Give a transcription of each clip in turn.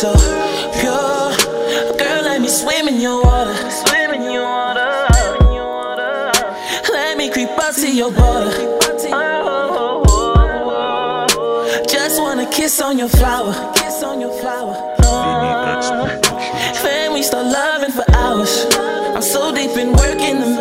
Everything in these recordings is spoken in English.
so pure. Girl, let me swim in your water. Swim in your water. Let me creep up to your border. Just wanna kiss on your flower. Kiss on your flower. Then we start loving for hours. I'm so deep in work in the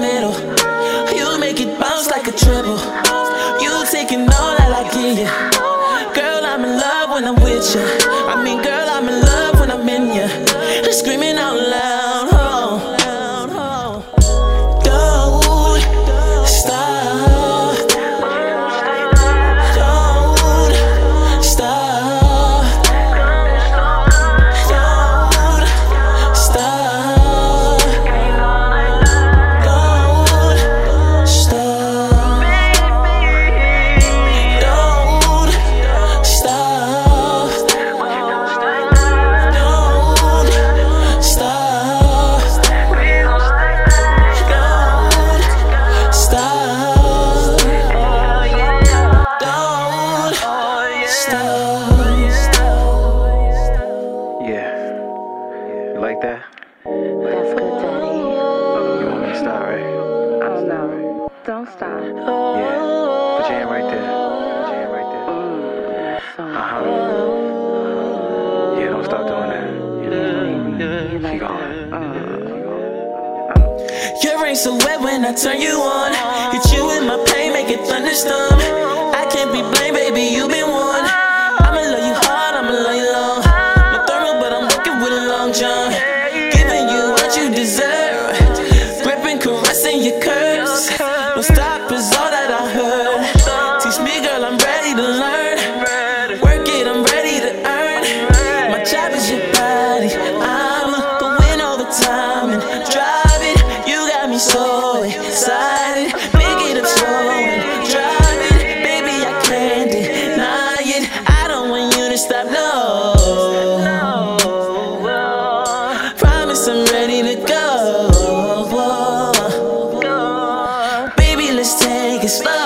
You like that? That's good, Daddy. You want me to stop, right? Oh no, don't stop. Yeah. Put your hand right there. Put your hand right there. So Uh huh. Yeah, don't stop doing that. you Keep like going. that. Your ring so wet when I turn you on. What's we'll stop is slow.